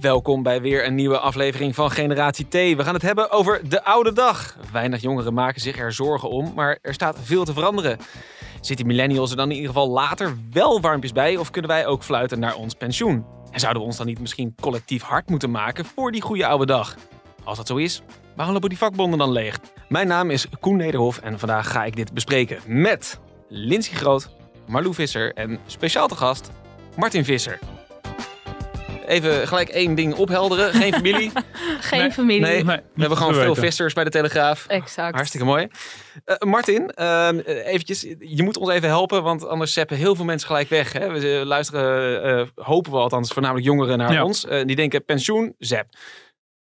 Welkom bij weer een nieuwe aflevering van Generatie T. We gaan het hebben over de oude dag. Weinig jongeren maken zich er zorgen om, maar er staat veel te veranderen. Zitten millennials er dan in ieder geval later wel warmpjes bij of kunnen wij ook fluiten naar ons pensioen? En zouden we ons dan niet misschien collectief hard moeten maken voor die goede oude dag? Als dat zo is, waarom lopen die vakbonden dan leeg? Mijn naam is Koen Nederhof en vandaag ga ik dit bespreken met Lindsay Groot, Marlou Visser en speciaal te gast Martin Visser. Even gelijk één ding ophelderen. Geen familie. Geen Nee, familie. Nee, we hebben gewoon veel vissers bij de Telegraaf. Exact. Hartstikke mooi. Eh, Martin, eh, eventjes, je moet ons even helpen, want anders zeppen heel veel mensen gelijk weg. Hè? We eh, luisteren, eh, hopen we althans, voornamelijk jongeren naar Ja. ons. Die denken pensioen, zap.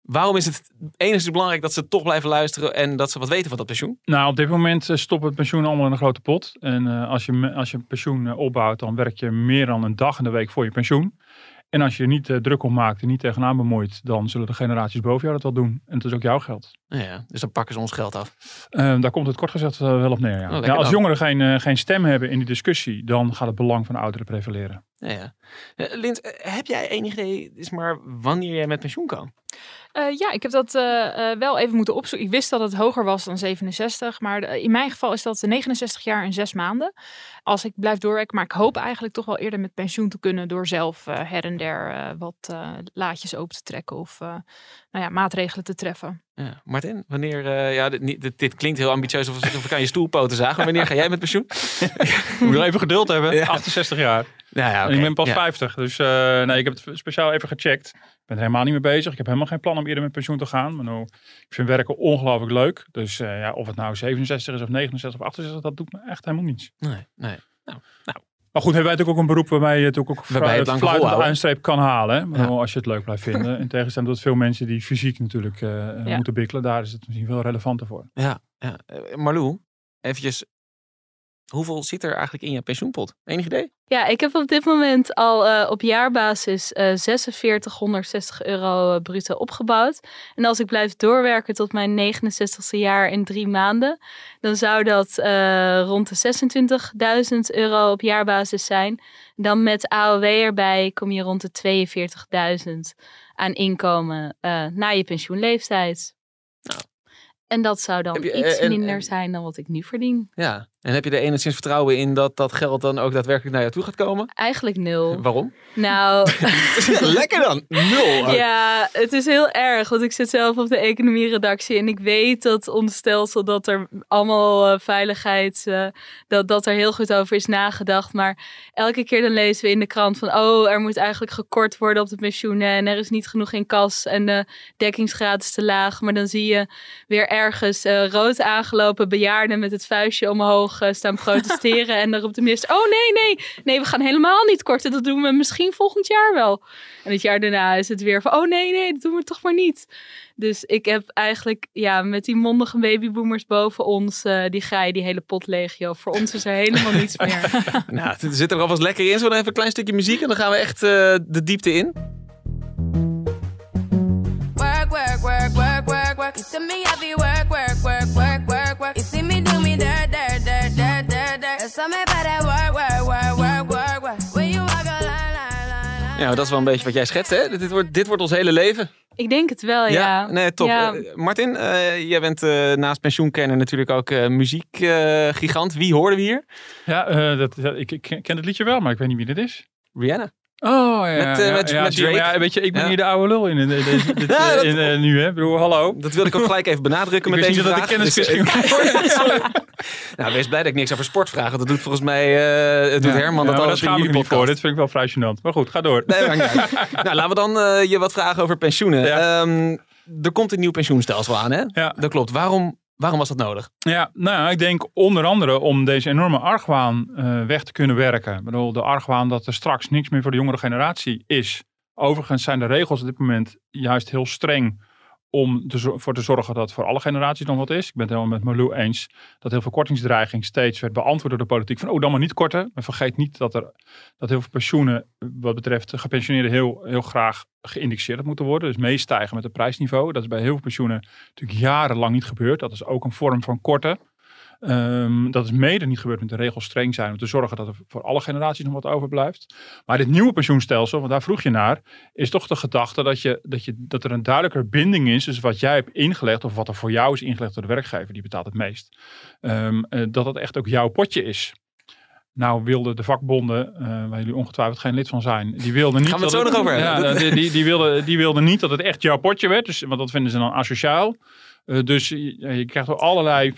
Waarom is het enigszins belangrijk dat ze toch blijven luisteren en dat ze wat weten van dat pensioen? Nou, op dit moment stopt het pensioen allemaal in een grote pot. En eh, als, je, als je pensioen opbouwt, dan werk je meer dan een dag in de week voor je pensioen. En als je er niet eh, druk om maakt en niet tegenaan bemoeit, dan zullen de generaties boven jou dat wel doen. En het is ook jouw geld. Nou ja, dus dan pakken ze ons geld af. Eh, daar komt het kort gezegd eh, wel op neer. Ja. Oh, lekker ja, als jongeren geen, eh, geen stem hebben in die discussie, dan gaat het belang van de ouderen prevaleren. Ja, ja. Lint, heb jij enig idee is maar wanneer jij met pensioen kan? Eh, ja, ik heb dat eh, eh, wel even moeten opzoeken. Ik wist dat het hoger was dan 67, maar de- in mijn geval is dat 69 jaar en 6 maanden. Als ik blijf doorwerken, maar ik hoop eigenlijk toch wel eerder met pensioen te kunnen door zelf eh, her en der eh, wat eh, laadjes open te trekken of eh, nou ja, maatregelen te treffen. Ja. Martin, wanneer, eh, ja, dit, niet- dit, dit klinkt heel ambitieus of, of ik kan je stoelpoten zagen. Maar wanneer ga jij met pensioen? Moet je even geduld hebben. Ja. 68 jaar. Nou ja, En ik ben pas Ja. 50. Dus eh, nee, ik heb het speciaal even gecheckt. Ik ben er helemaal niet mee bezig. Ik heb helemaal geen plan om eerder met pensioen te gaan. Maar nou, ik vind werken ongelooflijk leuk. Dus eh, ja, of het nou 67 is of 69 of 68, dat doet me echt helemaal niets. Nee, nee. Maar goed, hebben wij natuurlijk ook een beroep waarbij je natuurlijk ook Waarbij het fluitend de eindstreep kan halen. Hè? Maar Ja. nou, als je het leuk blijft vinden. In tegenstelling tot veel mensen die fysiek natuurlijk eh, Ja. moeten bikkelen. Daar is het misschien wel relevanter voor. Ja, ja. Marlou, eventjes. Hoeveel zit er eigenlijk in je pensioenpot? Enig idee? Ja, ik heb op dit moment al eh, op jaarbasis eh 4660 euro eh, bruto opgebouwd. En als ik blijf doorwerken tot mijn 69ste jaar in drie maanden, dan zou dat rond de 26.000 euro op jaarbasis zijn. Dan met AOW erbij kom je rond de 42.000 aan inkomen na je pensioenleeftijd. Nou. En dat zou dan je, iets en- minder en- zijn dan wat ik nu verdien. Ja. En heb je er enigszins vertrouwen in dat dat geld dan ook daadwerkelijk naar jou toe gaat komen? Eigenlijk nul. Waarom? Nou, Lekker dan. Nul. Ja, het is heel erg, want ik zit zelf op de economieredactie en ik weet dat ons stelsel, dat er allemaal eh, veiligheid, eh, dat, dat er heel goed over is nagedacht. Maar elke keer dan lezen we in de krant van, oh, er moet eigenlijk gekort worden op de pensioenen en er is niet genoeg in kas en de dekkingsgraad is te laag. Maar dan zie je weer ergens eh, rood aangelopen bejaarden met het vuistje omhoog eh, staan protesteren en dan op de minister, oh nee, nee, nee, we gaan helemaal niet korten, dat doen we misschien volgend jaar wel. En het jaar daarna is het weer van, oh nee, nee, dat doen we toch maar niet. Dus ik heb eigenlijk, ja, met die mondige babyboomers boven ons, eh, die ga je die hele pot leeg, joh. Voor ons is er helemaal niets meer. Nou, het zit er alvast lekker in. Zo dan even een klein stukje muziek en dan gaan we echt eh, de diepte in. Work, work, Ja, dat is wel een beetje wat jij schetst, hè? Dit wordt, dit wordt ons hele leven. ik denk het wel, ja. nee, top. Ja. Eh, Martin, eh, jij bent eh, naast pensioenkenner natuurlijk ook eh muziekgigant. Wie hoorden we hier? Ja, eh, dat, dat- ik, ik ken het liedje wel, maar ik weet niet wie dit is. Rihanna. Oh ja. Met, eh, ja, met- ja, met je, maar Drake. Ja, weet je, ik ben Ja. hier de oude lul in, deze- dit, Ja, dat- in, eh, nu, hè. Ik bedoel, hallo. Dat wilde ik ook gelijk even benadrukken Ik met deze niet dat ik vraag. kennisquiz Dus, eh, nou, wees blij dat ik niks over sport vraag. Dat doet volgens mij eh, het doet Ja. Herman Ja, dat alles in schaam ik jullie niet voor. Dit vind ik wel vrij gênant. Maar goed, ga door. Nee, nou, laten we dan je wat vragen over pensioenen. Ja. Ehm, er komt een nieuw pensioenstelsel aan, hè? Ja. Dat klopt. Waarom, waarom was dat nodig? Ja, nou, ik denk onder andere om deze enorme argwaan eh, weg te kunnen werken. Ik bedoel, de argwaan dat er straks niks meer voor de jongere generatie is. Overigens zijn de regels op dit moment juist heel streng om ervoor te zorgen dat voor alle generaties nog wat is. Ik ben het helemaal met Marlou eens dat heel veel kortingsdreiging steeds werd beantwoord door de politiek van oh dan maar niet korten. Maar vergeet niet dat, er, dat heel veel pensioenen wat betreft gepensioneerden heel, heel graag geïndexeerd moeten worden. Dus meestijgen met het prijsniveau. Dat is bij heel veel pensioenen natuurlijk jarenlang niet gebeurd. Dat is ook een vorm van korten. Um, dat is mede niet gebeurd met de regels streng zijn om te zorgen dat er voor alle generaties nog wat overblijft. Maar dit nieuwe pensioenstelsel, want daar vroeg je naar, is toch de gedachte dat, je, dat, je, dat er een duidelijker binding is. Dus wat jij hebt ingelegd of wat er voor jou is ingelegd door de werkgever, die betaalt het meest. Um, uh, dat het echt ook jouw potje is. Nou wilden de vakbonden, uh, waar jullie ongetwijfeld geen lid van zijn, die wilden niet. Gaan we het dat zo nog over ja, die, die, die, wilden, die wilden niet dat het echt jouw potje werd. Dus, want dat vinden ze dan asociaal. Uh, dus je, je krijgt wel allerlei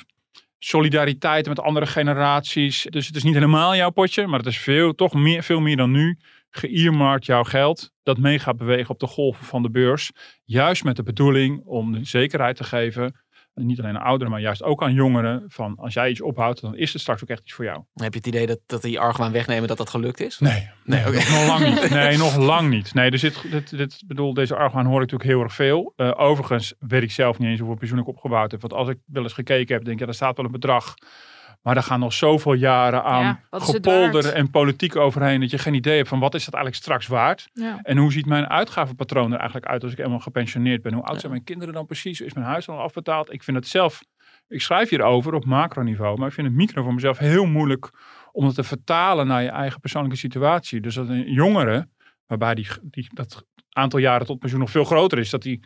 solidariteit met andere generaties. Dus het is niet helemaal jouw potje, maar het is veel, toch meer, veel meer dan nu. Geïermarkt jouw geld dat mee gaat bewegen op de golven van de beurs. Juist met de bedoeling om de zekerheid te geven niet alleen aan ouderen, maar juist ook aan jongeren. Van als jij iets ophoudt, dan is het straks ook echt iets voor jou. Heb je het idee dat, dat die argwaan wegnemen, dat dat gelukt is? Nee, nee, nee okay. nog lang niet. Nee, nog lang niet. Nee, dus dit, dit, dit bedoel, deze argwaan hoor ik natuurlijk heel erg veel. Uh, overigens weet ik zelf niet eens hoeveel pensioen ik opgebouwd heb. Want als ik wel eens gekeken heb, denk ik, ja, er staat wel een bedrag. Maar er gaan nog zoveel jaren aan Ja, gepolder en politiek overheen. Dat je geen idee hebt van wat is dat eigenlijk straks waard. Ja. En hoe ziet mijn uitgavenpatroon er eigenlijk uit als ik helemaal gepensioneerd ben? Hoe oud zijn mijn kinderen dan precies? Is mijn huis al afbetaald? Ik vind het zelf, ik schrijf hierover op macroniveau, maar ik vind het micro voor mezelf heel moeilijk om het te vertalen naar je eigen persoonlijke situatie. Dus dat een jongere, waarbij die, die, dat aantal jaren tot pensioen nog veel groter is, dat die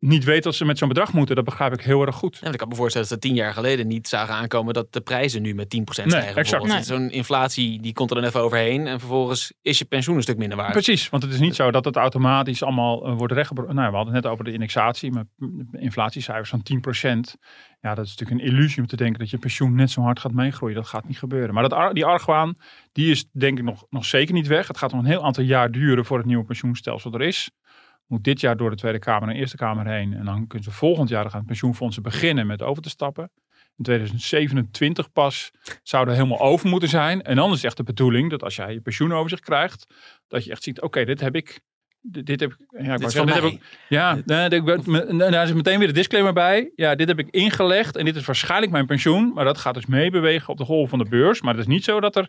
niet weet dat ze met zo'n bedrag moeten, dat begrijp ik heel erg goed. Ja, ik kan me voorstellen dat ze tien jaar geleden niet zagen aankomen dat de prijzen nu met 10% stijgen. exact. bijvoorbeeld. Zo'n inflatie die komt er dan even overheen en vervolgens is je pensioen een stuk minder waard. Precies, want het is niet zo dat het automatisch allemaal eh, wordt rechtgebroken. Nou, ja, we hadden het net over de indexatie, met inflatiecijfers van 10%. Ja, dat is natuurlijk een illusie om te denken dat je pensioen net zo hard gaat meegroeien. Dat gaat niet gebeuren. Maar dat, die argwaan, die is denk ik nog, nog zeker niet weg. Het gaat nog een heel aantal jaar duren voor het nieuwe pensioenstelsel er is. Moet dit jaar door de Tweede Kamer en de Eerste Kamer heen. En dan kunnen ze volgend jaar, gaan pensioenfondsen beginnen met over te stappen. In 2027 pas zou er helemaal over moeten zijn. En dan is echt de bedoeling dat als jij je pensioenoverzicht krijgt, dat je echt ziet, oké, dit heb ik. Dit, dit heb ik. Ja, ik van dit heb ik. Ja, dit- daar is meteen weer de disclaimer bij. Ja, dit heb ik ingelegd en dit is waarschijnlijk mijn pensioen. Maar dat gaat dus meebewegen op de golf van de beurs. Maar het is niet zo dat er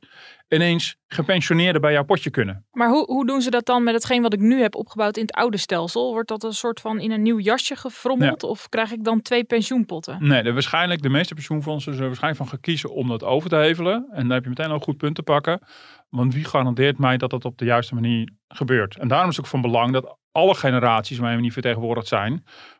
ineens gepensioneerden bij jouw potje kunnen. Maar hoe, hoe doen ze dat dan met hetgeen wat ik nu heb opgebouwd in het oude stelsel? Wordt dat een soort van in een nieuw jasje gefrommeld? Of krijg ik dan twee pensioenpotten? Nee, de, waarschijnlijk, de meeste pensioenfondsen zullen waarschijnlijk van gaan kiezen om dat over te hevelen. En dan heb je meteen al een goed punt te pakken. Want wie garandeert mij dat dat op de juiste manier gebeurt? En daarom is het ook van belang dat alle generaties mij niet vertegenwoordigd zijn.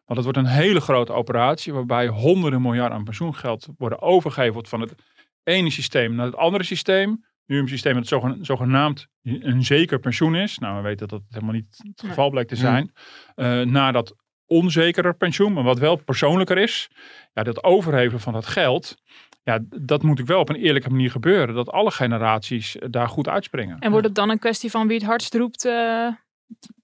Want het wordt een hele grote operatie waarbij honderden miljard aan pensioengeld worden overgeheveld van het ene systeem naar het andere systeem. Nu een systeem dat zogen- zogenaamd een zeker pensioen is. Nou, we weten dat dat helemaal niet het geval blijkt te zijn. Eh, naar dat onzekerder pensioen, maar wat wel persoonlijker is. Ja, dat overhevelen van dat geld. Ja, dat moet ik wel op een eerlijke manier gebeuren. Dat alle generaties eh, daar goed uitspringen. En wordt het dan een kwestie van wie het hardst roept? eh,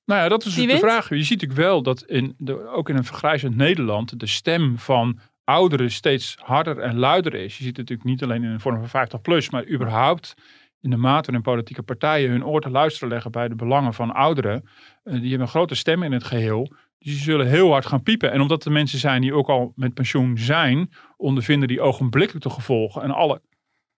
Nou ja, dat is de vraag. Je ziet natuurlijk wel dat in de, ook in een vergrijzend Nederland de stem van ouderen steeds harder en luider is. Je ziet het natuurlijk niet alleen in de vorm van 50 plus, maar überhaupt in de mate waarin politieke partijen hun oor te luisteren leggen bij de belangen van ouderen. Eh, die hebben een grote stem in het geheel. Dus die zullen heel hard gaan piepen. En omdat er mensen zijn die ook al met pensioen zijn, ondervinden die ogenblikkelijk de gevolgen. En alle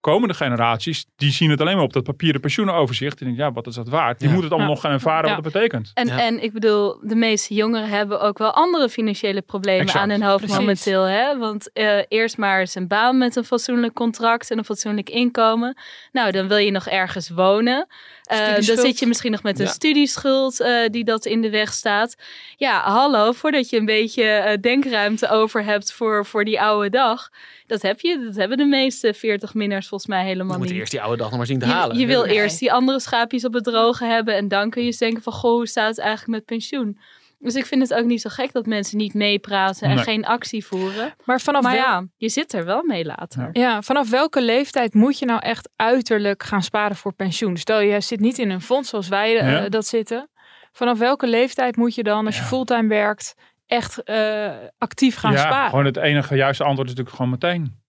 komende generaties, die zien het alleen maar op dat papieren pensioenenoverzicht. En denken, ja, wat is dat waard? Die Ja. moeten het allemaal Ja. nog gaan ervaren Ja. wat dat betekent. En, Ja. en ik bedoel, de meeste jongeren hebben ook wel andere financiële problemen Exact. aan hun hoofd Precies. momenteel. Hè? Want eh, eerst maar eens een baan met een fatsoenlijk contract en een fatsoenlijk inkomen. Nou, dan wil je nog ergens wonen. Eh, dan zit je misschien nog met een Ja. studieschuld eh, die dat in de weg staat. Ja, hallo, voordat je een beetje eh, denkruimte over hebt voor, voor die oude dag. Dat heb je, dat hebben de meeste 40-minners volgens mij helemaal moet niet. je eerst die oude dag nog maar zien te Je, halen. je wil Nee. eerst die andere schaapjes op het droge hebben. En dan kun je eens denken van, goh, hoe staat het eigenlijk met pensioen? Dus ik vind het ook niet zo gek dat mensen niet meepraten en Nee. geen actie voeren. maar vanaf, Maar wel- ja, je zit er wel mee later. Ja. ja, vanaf welke leeftijd moet je nou echt uiterlijk gaan sparen voor pensioen? Stel je zit niet in een fonds zoals wij eh, Ja. dat zitten. Vanaf welke leeftijd moet je dan, als je Ja. fulltime werkt, echt eh, actief gaan ja, sparen? gewoon het enige juiste antwoord is natuurlijk gewoon meteen.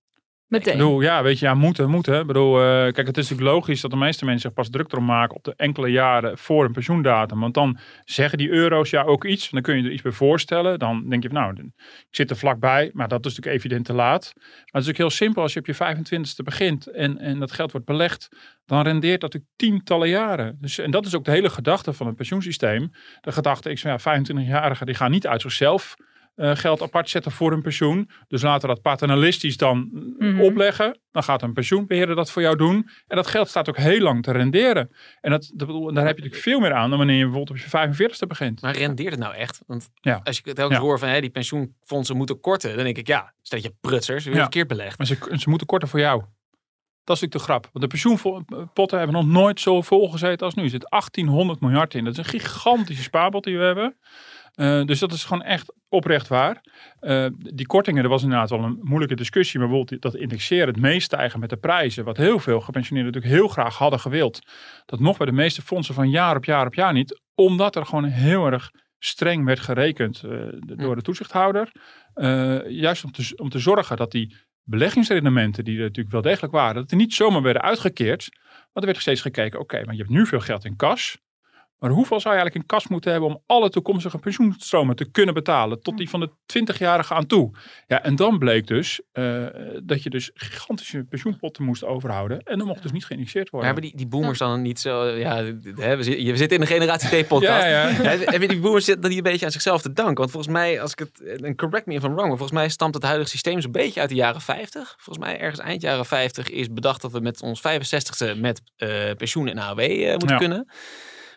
Ik Meteen. bedoel, ja, weet je, ja, moeten, moeten. Ik bedoel, eh, kijk, het is natuurlijk logisch dat de meeste mensen zich pas druk erom maken op de enkele jaren voor een pensioendatum. Want dan zeggen die euro's ja ook iets. Dan kun je er iets bij voorstellen. Dan denk je, van, nou, ik zit er vlakbij, maar dat is natuurlijk evident te laat. Maar het is natuurlijk heel simpel. Als je op je 25ste begint en, en dat geld wordt belegd, dan rendeert dat natuurlijk tientallen jaren. Dus, en dat is ook de hele gedachte van het pensioensysteem. De gedachte is, van, ja, 25-jarigen die gaan niet uit zichzelf eh, geld apart zetten voor hun pensioen. Dus laten we dat paternalistisch dan Mhm. opleggen. Dan gaat een pensioenbeheerder dat voor jou doen. En dat geld staat ook heel lang te renderen. En dat, dat bedoel, daar heb je natuurlijk veel meer aan dan wanneer je bijvoorbeeld op je 45ste begint. Maar rendeert het nou echt? Want Ja. als ik telkens Ja. hoor van hè, die pensioenfondsen moeten korten, dan denk ik ja, stel dat je prutsers, weer Ja. verkeerd belegd. Maar ze, ze moeten korten voor jou. Dat is natuurlijk de grap. Want de pensioenpotten hebben nog nooit zo vol gezeten als nu. Er zit 1800 miljard in. Dat is een gigantische spaarpot die we hebben. Eh, dus dat is gewoon echt oprecht waar. Eh, die kortingen, er was inderdaad wel een moeilijke discussie. Maar bijvoorbeeld dat indexeren, het meestijgen met de prijzen. Wat heel veel gepensioneerden natuurlijk heel graag hadden gewild. Dat mocht bij de meeste fondsen van jaar op jaar op jaar niet. Omdat er gewoon heel erg streng werd gerekend eh, door de toezichthouder. Juist om te, om te zorgen dat die beleggingsrendementen, die er natuurlijk wel degelijk waren, dat die niet zomaar werden uitgekeerd. Want er werd steeds gekeken, oké, maar je hebt nu veel geld in kas. Maar hoeveel zou je eigenlijk in kas moeten hebben om alle toekomstige pensioenstromen te kunnen betalen? Tot die van de 20-jarigen aan toe. Ja, en dan bleek dus eh, dat je dus gigantische pensioenpotten moest overhouden. En dan mocht dus niet geïnitieerd Maar worden. hebben die, die boomers dan niet zo, ja, hè, we, zitten, in de generatie T-podcast. Ja, ja, ja. Hebben die boomers zitten dan niet een beetje aan zichzelf te danken? Want volgens mij, als ik het, en correct me if I'm wrong, maar volgens mij stamt het huidige systeem zo'n beetje uit de jaren 50. Volgens mij ergens eind jaren 50 is bedacht dat we met ons 65ste met eh, pensioen en AOW eh, moeten Ja. kunnen.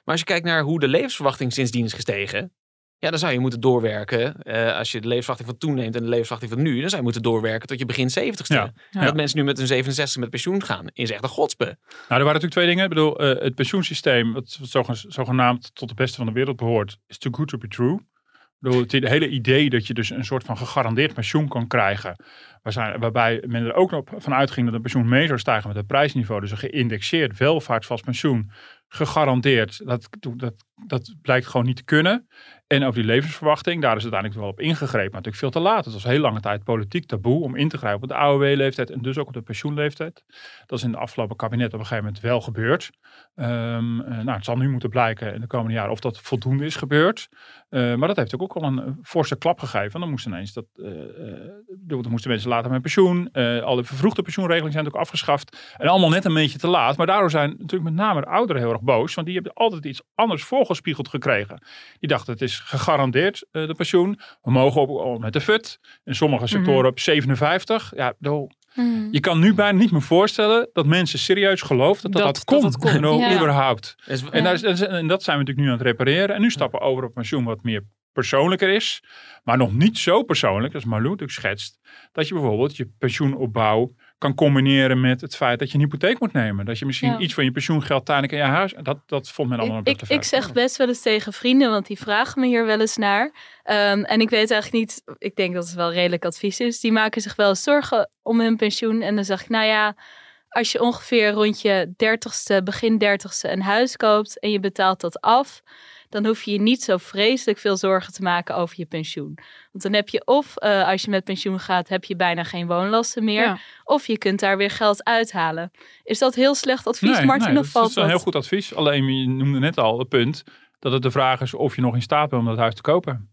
Maar als je kijkt naar hoe de levensverwachting sindsdien is gestegen, ja, dan zou je moeten doorwerken. eh, als je de levensverwachting van toen neemt en de levensverwachting van nu, dan zou je moeten doorwerken tot je begin 70ste. Ja. En dat mensen nu met hun 67 met pensioen gaan, is echt een godspe. Nou, er waren natuurlijk twee dingen. Ik bedoel, eh, het pensioensysteem, wat zoge- zogenaamd tot de beste van de wereld behoort, is too good to be true. Ik bedoel, het hele idee dat je dus een soort van gegarandeerd pensioen kan krijgen. waar zijn- Waarbij men er ook nog van uitging dat het pensioen mee zou stijgen met het prijsniveau. Dus een geïndexeerd welvaartsvast pensioen. Gegarandeerd. Dat, dat, dat blijkt gewoon niet te kunnen. En over die levensverwachting, daar is uiteindelijk wel op ingegrepen. Maar natuurlijk veel te laat. Het was heel lange tijd politiek taboe om in te grijpen op de AOW-leeftijd en dus ook op de pensioenleeftijd. Dat is in de afgelopen kabinet op een gegeven moment wel gebeurd. Ehm, eh, nou, het zal nu moeten blijken in de komende jaren of dat voldoende is gebeurd. Eh, maar dat heeft ook wel een forse klap gegeven. Dan moesten ineens dat, bedoel, dan moesten mensen later met pensioen. Eh, al de vervroegde pensioenregelingen zijn ook afgeschaft. En allemaal net een beetje te laat. Maar daardoor zijn natuurlijk met name de ouderen heel erg boos. Want die hebben altijd iets anders voorgespiegeld gekregen. Die dachten het is gegarandeerd eh, de pensioen. We mogen op, met de FUT. In sommige sectoren op 57. Ja, Mhm. je kan nu bijna niet meer voorstellen dat mensen serieus geloven dat dat, Dat- komt. dat komt. Ja. überhaupt. En, daar is- en, dat zijn we natuurlijk nu aan het repareren. En nu stappen we over op pensioen wat meer persoonlijker is. Maar nog niet zo persoonlijk, als Marloes ook schetst. Dat je bijvoorbeeld je pensioenopbouw kan combineren met het feit dat je een hypotheek moet nemen. Dat je misschien Ja. iets van je pensioengeld tijdelijk in je huis... Dat, dat vond men allemaal Ik, ik, ik zeg best wel eens tegen vrienden, want die vragen me hier wel eens naar. Ehm, en ik weet eigenlijk niet, ik denk dat het wel redelijk advies is. Die maken zich wel zorgen om hun pensioen. En dan zeg ik, nou ja, als je ongeveer rond je dertigste, begin dertigste een huis koopt en je betaalt dat af, dan hoef je je niet zo vreselijk veel zorgen te maken over je pensioen. Want dan heb je of, eh, als je met pensioen gaat, heb je bijna geen woonlasten meer. Ja. Of je kunt daar weer geld uithalen. Is dat heel slecht advies, Nee, Martin? nee, of dat, valt dat is een dat? heel goed advies. Alleen je noemde net al het punt dat het de vraag is of je nog in staat bent om dat huis te kopen.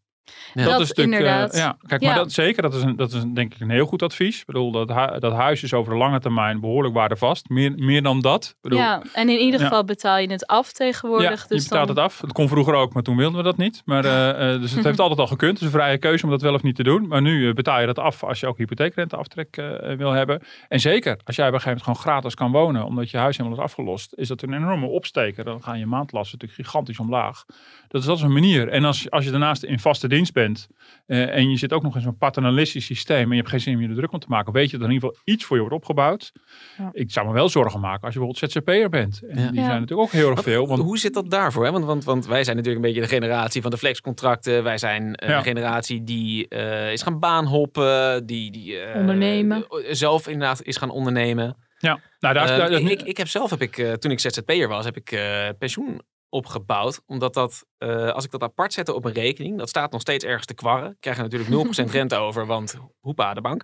Ja. Dat is natuurlijk, eh, inderdaad. ja, kijk, Ja. maar dat, zeker, dat is, een, dat is een, denk ik een heel goed advies. Ik bedoel, dat, hu- dat huis is over de lange termijn behoorlijk waardevast. Meer, meer dan dat. Ik bedoel, Ja, en in ieder Ja. geval betaal je het af tegenwoordig. ja, dus je betaalt dan... het af. Het kon vroeger ook, maar toen wilden we dat niet. Maar, eh, eh, dus het heeft altijd al gekund. Het is een vrije keuze om dat wel of niet te doen. Maar nu betaal je dat af als je ook hypotheekrenteaftrek wil hebben. En zeker, als jij op een gegeven moment gewoon gratis kan wonen, omdat je huis helemaal is afgelost, is dat een enorme opsteker. Dan gaan je maandlasten natuurlijk gigantisch omlaag. Dat is, dat is een manier. En als, als je daarnaast in vaste dienst bent eh, en je zit ook nog in zo'n paternalistisch systeem en je hebt geen zin om je er druk om te maken, weet je dat er in ieder geval iets voor je wordt opgebouwd. Ja. Ik zou me wel zorgen maken als je bijvoorbeeld ZZP'er bent. En Ja. die Ja. zijn natuurlijk ook heel erg veel. Want Hoe zit dat daarvoor? Hè? Want, want, want wij zijn natuurlijk een beetje de generatie van de flexcontracten. Wij zijn eh, Ja. een generatie die eh, is gaan baanhoppen. Die, die eh, Ondernemen. Zelf inderdaad is gaan ondernemen. ja, nou daar, is- Eh, daar- daar- ik, ik heb zelf, heb ik, eh, toen ik ZZP'er was, heb ik eh, pensioen opgebouwd. Omdat dat, eh, als ik dat apart zette op een rekening, dat staat nog steeds ergens te kwarren. Ik krijg er natuurlijk 0% rente over, want hoepa, de bank.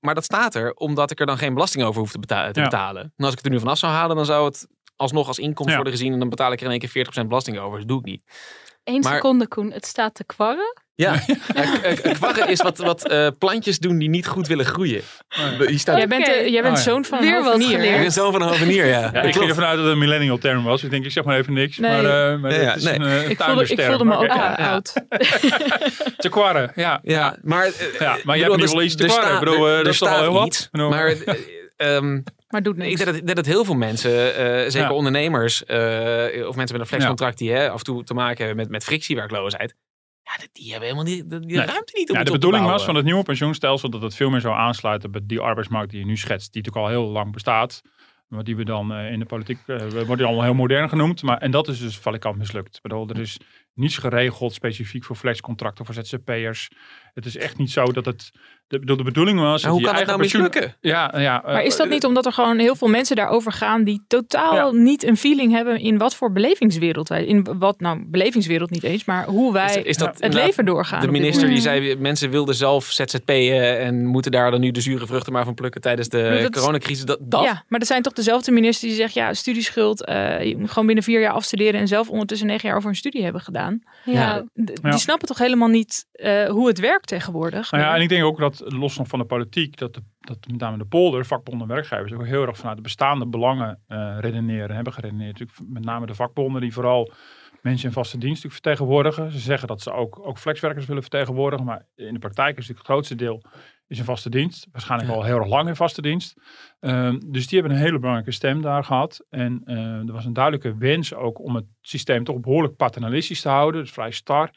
Maar dat staat er omdat ik er dan geen belasting over hoef te, beta- te Ja. betalen. En als ik het er nu vanaf zou halen, dan zou het alsnog als inkomst Ja. worden gezien. En dan betaal ik er in één keer 40% belasting over. Dat doe ik niet. Eén Maar- seconde, Koen. Het staat te kwarren. Ja, kwarren is wat, wat eh, plantjes doen die niet goed willen groeien. Die staat... Jij bent, eh, jij bent Oh ja. zoon van een Weer wat hovenier. Ik ben zo van een hovenier, ja. Ja, Dat ik ging ervan uit dat het een millennial term was. Ik denk, ik zeg maar even niks. Nee. Maar, eh, maar Ja, is nee. een, Ik voelde, ik voelde me ook oud. Te kwarren, ja. Ja, maar, Ja, maar ik je hebt bedoel, nu wel iets te kwarren. Ik bedoel, er- dat er is toch wel staat heel wat. Maar eh, ehm, Maar doet ik niks. denk dat, ik denk dat heel veel mensen, eh, zeker Ja. ondernemers eh, of mensen met een flexcontract die hè, af en toe te maken hebben met, met frictiewerkloosheid. Ja, die- die hebben helemaal niet, die die Nee. ruimte niet om Ja, de bedoeling was van het nieuwe pensioenstelsel dat het veel meer zou aansluiten bij die arbeidsmarkt die je nu schetst, die natuurlijk al heel lang bestaat. Maar die we dan eh, in de politiek, eh, we worden allemaal heel modern genoemd. Maar, en dat is dus valikant mislukt. Ik bedoel, er is niets geregeld specifiek voor flexcontracten, voor ZZP'ers. Het is echt niet zo dat het, de, de bedoeling was... Maar hoe dat kan je het nou mislukken? Ja, ja. eh, Maar is dat niet omdat er gewoon heel veel mensen daarover gaan die totaal Ja. niet een feeling hebben in wat voor belevingswereld wij, in wat nou belevingswereld niet eens, maar hoe wij Is, is dat het leven doorgaan. De minister die zei, mensen wilden zelf ZZP'en en moeten daar dan nu de zure vruchten maar van plukken tijdens de dat coronacrisis. Dat, dat? Ja, maar er zijn toch dezelfde ministers die zeggen, ja, studieschuld, eh, je moet gewoon binnen vier jaar afstuderen en zelf ondertussen negen jaar over een studie hebben gedaan. Ja. Die Ja. snappen toch helemaal niet eh, hoe het werkt tegenwoordig. Nou ja, en ik denk ook dat, los nog van de politiek, dat, de, dat met name de polder, vakbonden en werkgevers, ook heel erg vanuit de bestaande belangen eh, redeneren, hebben geredeneerd. Natuurlijk met name de vakbonden die vooral mensen in vaste dienst vertegenwoordigen. Ze zeggen dat ze ook, ook flexwerkers willen vertegenwoordigen, maar in de praktijk is natuurlijk het grootste deel is in vaste dienst. Waarschijnlijk Ja. al heel erg lang in vaste dienst. Ehm, dus die hebben een hele belangrijke stem daar gehad. En eh, er was een duidelijke wens ook om het systeem toch behoorlijk paternalistisch te houden. Dus vrij star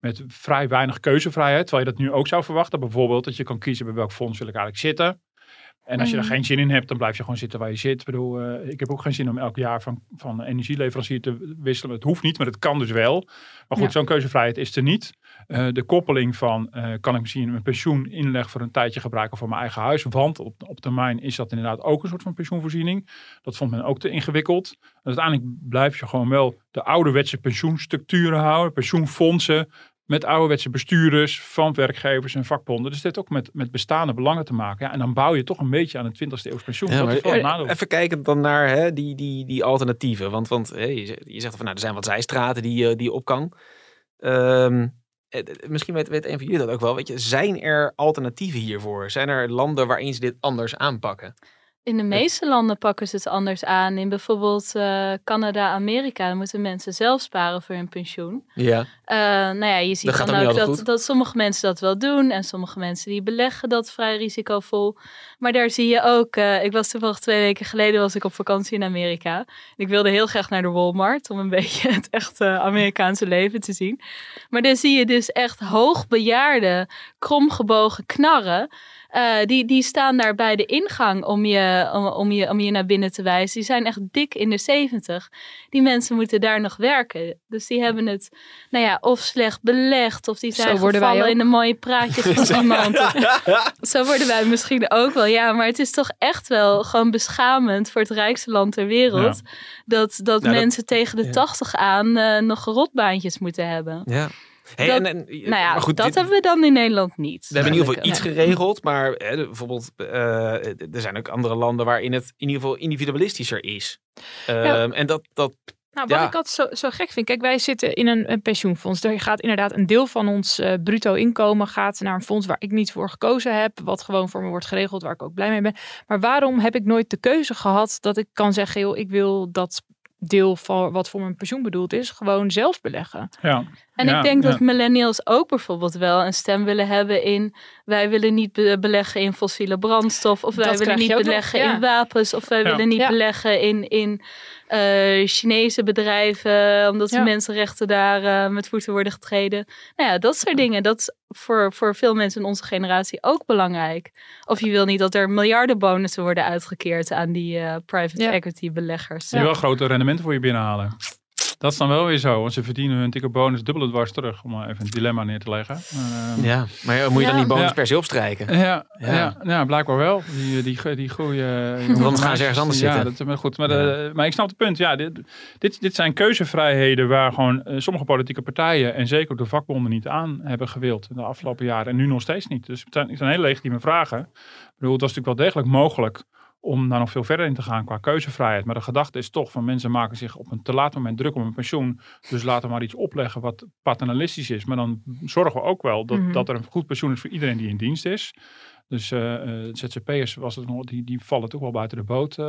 met vrij weinig keuzevrijheid. Terwijl je dat nu ook zou verwachten. Bijvoorbeeld dat je kan kiezen bij welk fonds wil ik eigenlijk zitten. En als je er Mhm. geen zin in hebt, dan blijf je gewoon zitten waar je zit. Ik bedoel, eh, ik heb ook geen zin om elk jaar van, van energieleverancier te wisselen. Het hoeft niet, maar het kan dus wel. Maar goed, Ja. zo'n keuzevrijheid is er niet. Eh, de koppeling van, eh, kan ik misschien mijn pensioen inleg voor een tijdje gebruiken voor mijn eigen huis? Want op, op termijn is dat inderdaad ook een soort van pensioenvoorziening. Dat vond men ook te ingewikkeld. En uiteindelijk blijf je gewoon wel de ouderwetse pensioenstructuren houden. Pensioenfondsen met ouderwetse bestuurders van werkgevers en vakbonden. Dus dit heeft ook met, met bestaande belangen te maken. Ja, en dan bouw je toch een beetje aan het 20e eeuws pensioen. Ja, maar eh, even kijken dan naar hè, die, die, die alternatieven. Want, want hè, je, zegt- je zegt van nou, er zijn wat zijstraten die, eh, die op kan. Ehm, eh, eh, misschien weet, weet een van jullie dat ook wel. Weet je, zijn er alternatieven hiervoor? Zijn er landen waarin ze dit anders aanpakken? In de meeste landen pakken ze het anders aan. In bijvoorbeeld eh, Canada, Amerika, dan moeten mensen zelf sparen voor hun pensioen. Ja. Eh, nou ja, je ziet Dat dan ook dat, sommige mensen dat wel doen. En sommige mensen die beleggen dat vrij risicovol. Maar daar zie je ook, eh, ik was toevallig twee weken geleden was ik op vakantie in Amerika. En ik wilde heel graag naar de Walmart om een beetje het echte Amerikaanse leven te zien. Maar daar zie je dus echt hoogbejaarde, kromgebogen knarren. Eh, die, die staan daar bij de ingang om je, om, om, je, om je naar binnen te wijzen. Die zijn echt dik in de zeventig. Die mensen moeten daar nog werken. Dus die hebben het, nou ja, of slecht belegd. Of die zijn gevallen in de mooie praatjes van iemand. Zo worden wij misschien ook wel. Ja, maar het is toch echt wel gewoon beschamend voor het rijkste land ter wereld. Dat, dat Nou, dat- mensen tegen de ja. tachtig aan eh, nog rotbaantjes moeten hebben. ja. Hey, Dat- en, en, Nou ja, maar goed, dat dit- hebben we dan in Nederland niet. We hebben in ieder geval iets geregeld, maar hè, de- bijvoorbeeld, eh, er zijn ook andere landen waarin het in ieder geval individualistischer is. Ehm, En dat, dat Nou, wat Ja. ik altijd zo, zo gek vind. Kijk, wij zitten in een, een pensioenfonds. Er gaat inderdaad een deel van ons eh, bruto inkomen gaat naar een fonds waar ik niet voor gekozen heb. Wat gewoon voor me wordt geregeld, waar ik ook blij mee ben. Maar waarom heb ik nooit de keuze gehad dat ik kan zeggen, joh, ik wil dat deel van wat voor mijn pensioen bedoeld is, gewoon zelf beleggen. Ja. En Ja, ik denk ja. dat millennials ook bijvoorbeeld wel een stem willen hebben in wij willen niet be- beleggen in fossiele brandstof of wij Dat willen niet nog, beleggen ja. in wapens of wij Ja. willen niet Ja. beleggen in, in eh, Chinese bedrijven omdat de mensenrechten daar eh, met voeten worden getreden. Nou ja, dat soort dingen, dat is voor, voor veel mensen in onze generatie ook belangrijk. Of je wil niet dat er miljardenbonussen worden uitgekeerd aan die eh, private Ja. equity beleggers. Je wil grote rendementen voor je binnenhalen. Dat Dat is dan wel weer zo, want ze verdienen hun dikke bonus dubbele dwars terug. Om even een dilemma neer te leggen. Ehm, Ja, maar moet je dan die bonus per se opstrijken? Ja, Ja. ja. Ja, blijkbaar wel. Die, die, die goede. Want gaan ze ergens anders ja, zitten. Dat is maar goed. Maar, de- maar ik snap het punt. Ja, dit, dit, dit zijn keuzevrijheden waar gewoon eh, sommige politieke partijen en zeker ook de vakbonden niet aan hebben gewild in de afgelopen jaren. En nu nog steeds niet. Dus het zijn, het zijn hele legitieme vragen. Ik bedoel, het was natuurlijk wel degelijk mogelijk om daar nog veel verder in te gaan qua keuzevrijheid. Maar de gedachte is toch van mensen maken zich op een te laat moment druk om een pensioen. Dus laten we maar iets opleggen wat paternalistisch is. Maar dan zorgen we ook wel dat, Mhm. dat er een goed pensioen is voor iedereen die in dienst is. Dus eh, ZZP'ers was het nog, die, die vallen toch wel buiten de boot eh,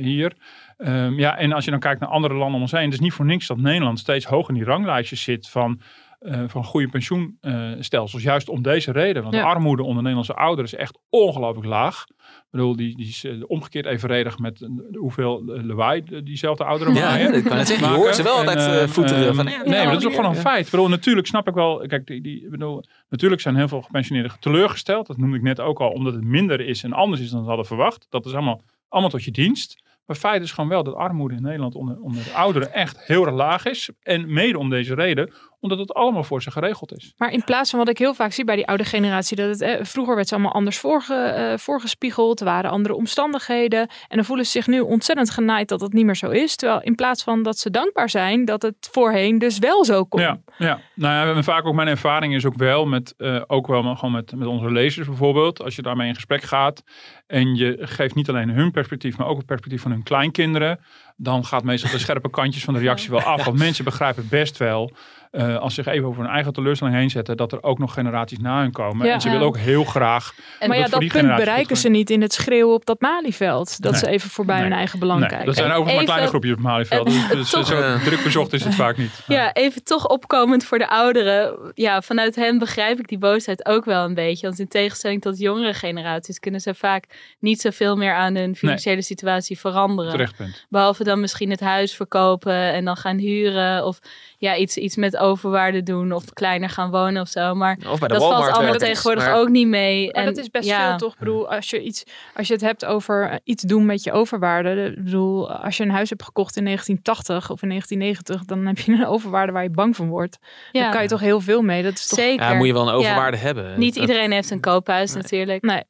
hier. Ehm, ja, en als je dan kijkt naar andere landen om ons heen, het is niet voor niks dat Nederland steeds hoog in die ranglijstjes zit van, eh, van goede pensioenstelsels. Juist om deze reden. Want Ja. de armoede onder Nederlandse ouderen is echt ongelooflijk laag. Ik bedoel, die, die is eh, omgekeerd evenredig met hoeveel lawaai diezelfde ouderen Ja, maaien. ik kan het zeggen. Je maken. hoort ze wel altijd eh, voeteren. ehm, van, nee, maar dat is ook gewoon een feit. Ik bedoel, natuurlijk snap ik wel. Kijk, die, die, ik bedoel, natuurlijk zijn heel veel gepensioneerden teleurgesteld. Dat noemde ik net ook al, omdat het minder is en anders is dan ze hadden verwacht. Dat is allemaal, allemaal tot je dienst. Maar feit is gewoon wel dat armoede in Nederland onder, onder de ouderen echt heel erg laag is. En mede om deze reden, omdat het allemaal voor ze geregeld is. Maar in plaats van wat ik heel vaak zie bij die oude generatie, dat het eh, vroeger werd ze allemaal anders voorge, eh, voorgespiegeld, er waren andere omstandigheden. En dan voelen ze zich nu ontzettend genaaid dat het niet meer zo is. Terwijl in plaats van dat ze dankbaar zijn dat het voorheen dus wel zo kon. Ja, ja. Nou ja, vaak ook mijn ervaring is ook wel met, eh, ook wel gewoon met, met onze lezers bijvoorbeeld. Als je daarmee in gesprek gaat en je geeft niet alleen hun perspectief, maar ook het perspectief van hun kleinkinderen. Dan gaat meestal de scherpe kantjes van de reactie wel af. Want mensen begrijpen best wel, eh, als ze zich even over hun eigen teleurstelling heen zetten, dat er ook nog generaties na hun komen. Ja. en ze willen ook heel graag. En maar ja, dat punt bereiken ze niet in het schreeuwen op dat Malieveld. Dat Nee. ze even voorbij Nee. hun eigen belang Nee, kijken. dat zijn overigens maar kleine groepjes op Malieveld. Dus, dus toch- zo druk bezocht is het vaak niet. Ja, even toch opkomend voor de ouderen. Ja, vanuit hen begrijp ik die boosheid ook wel een beetje. Want in tegenstelling tot jongere generaties kunnen ze vaak niet zoveel meer aan hun financiële situatie veranderen. Terecht punt. Behalve dan misschien het huis verkopen en dan gaan huren. Of ja, iets, iets met overwaarde doen. Of kleiner gaan wonen of zo. Maar Of bij de dat Walmart valt allemaal tegenwoordig Maar- ook niet mee. Maar en, dat is best ja, veel, toch? Ik bedoel, als je, iets, als je het hebt over eh, iets doen met je overwaarde. Ik bedoel, als je een huis hebt gekocht in 1980 of in 1990, dan heb je een overwaarde waar je bang van wordt. Ja, Dan kan je toch heel veel mee. Dat is toch... zeker. Ja, moet je wel een Ja. overwaarde hebben. Niet Dat- iedereen heeft een koophuis Nee. natuurlijk. Nee.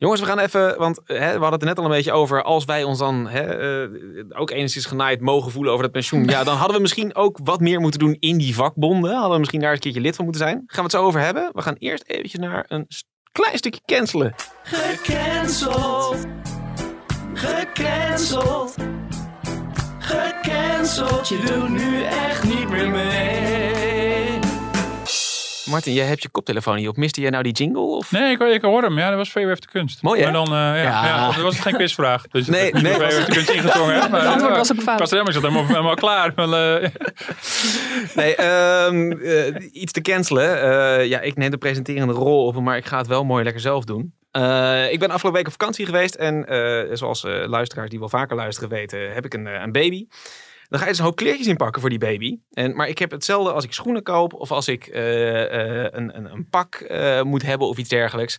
Jongens, we gaan even, want hè, we hadden het er net al een beetje over. Als wij ons dan hè, eh, ook enigszins genaaid mogen voelen over dat pensioen. Ja, dan hadden we misschien ook wat meer moeten doen in die vakbonden. Hadden we misschien daar een keertje lid van moeten zijn. Gaan we het zo over hebben. We gaan eerst eventjes naar een klein stukje cancelen. Gecanceld. Gecanceld. Gecanceld. Je doet nu echt niet meer mee. Martin, jij hebt je koptelefoon niet op. Miste jij nou die jingle? Of? Nee, ik, ik hoor hem. Ja, dat was VWF de kunst. Mooi, hè? Maar dan, eh, ja, Ja. ja. dat was geen quizvraag. Dus Nee, dat- nee, dat VWF de kunst ingezongen. Het antwoord ja, was ook fout. Was helemaal, ik zat helemaal, helemaal klaar. Maar, eh, Nee, ehm, eh, iets te cancelen. Eh, ja, ik neem de presenterende rol op, maar ik ga het wel mooi lekker zelf doen. Eh, ik ben afgelopen week op vakantie geweest en eh, zoals eh, luisteraars die wel vaker luisteren weten, heb ik een, eh, een baby. Dan ga je dus een hoop kleertjes inpakken voor die baby. En, maar ik heb hetzelfde als ik schoenen koop of als ik eh, eh, een, een, een pak eh, moet hebben of iets dergelijks.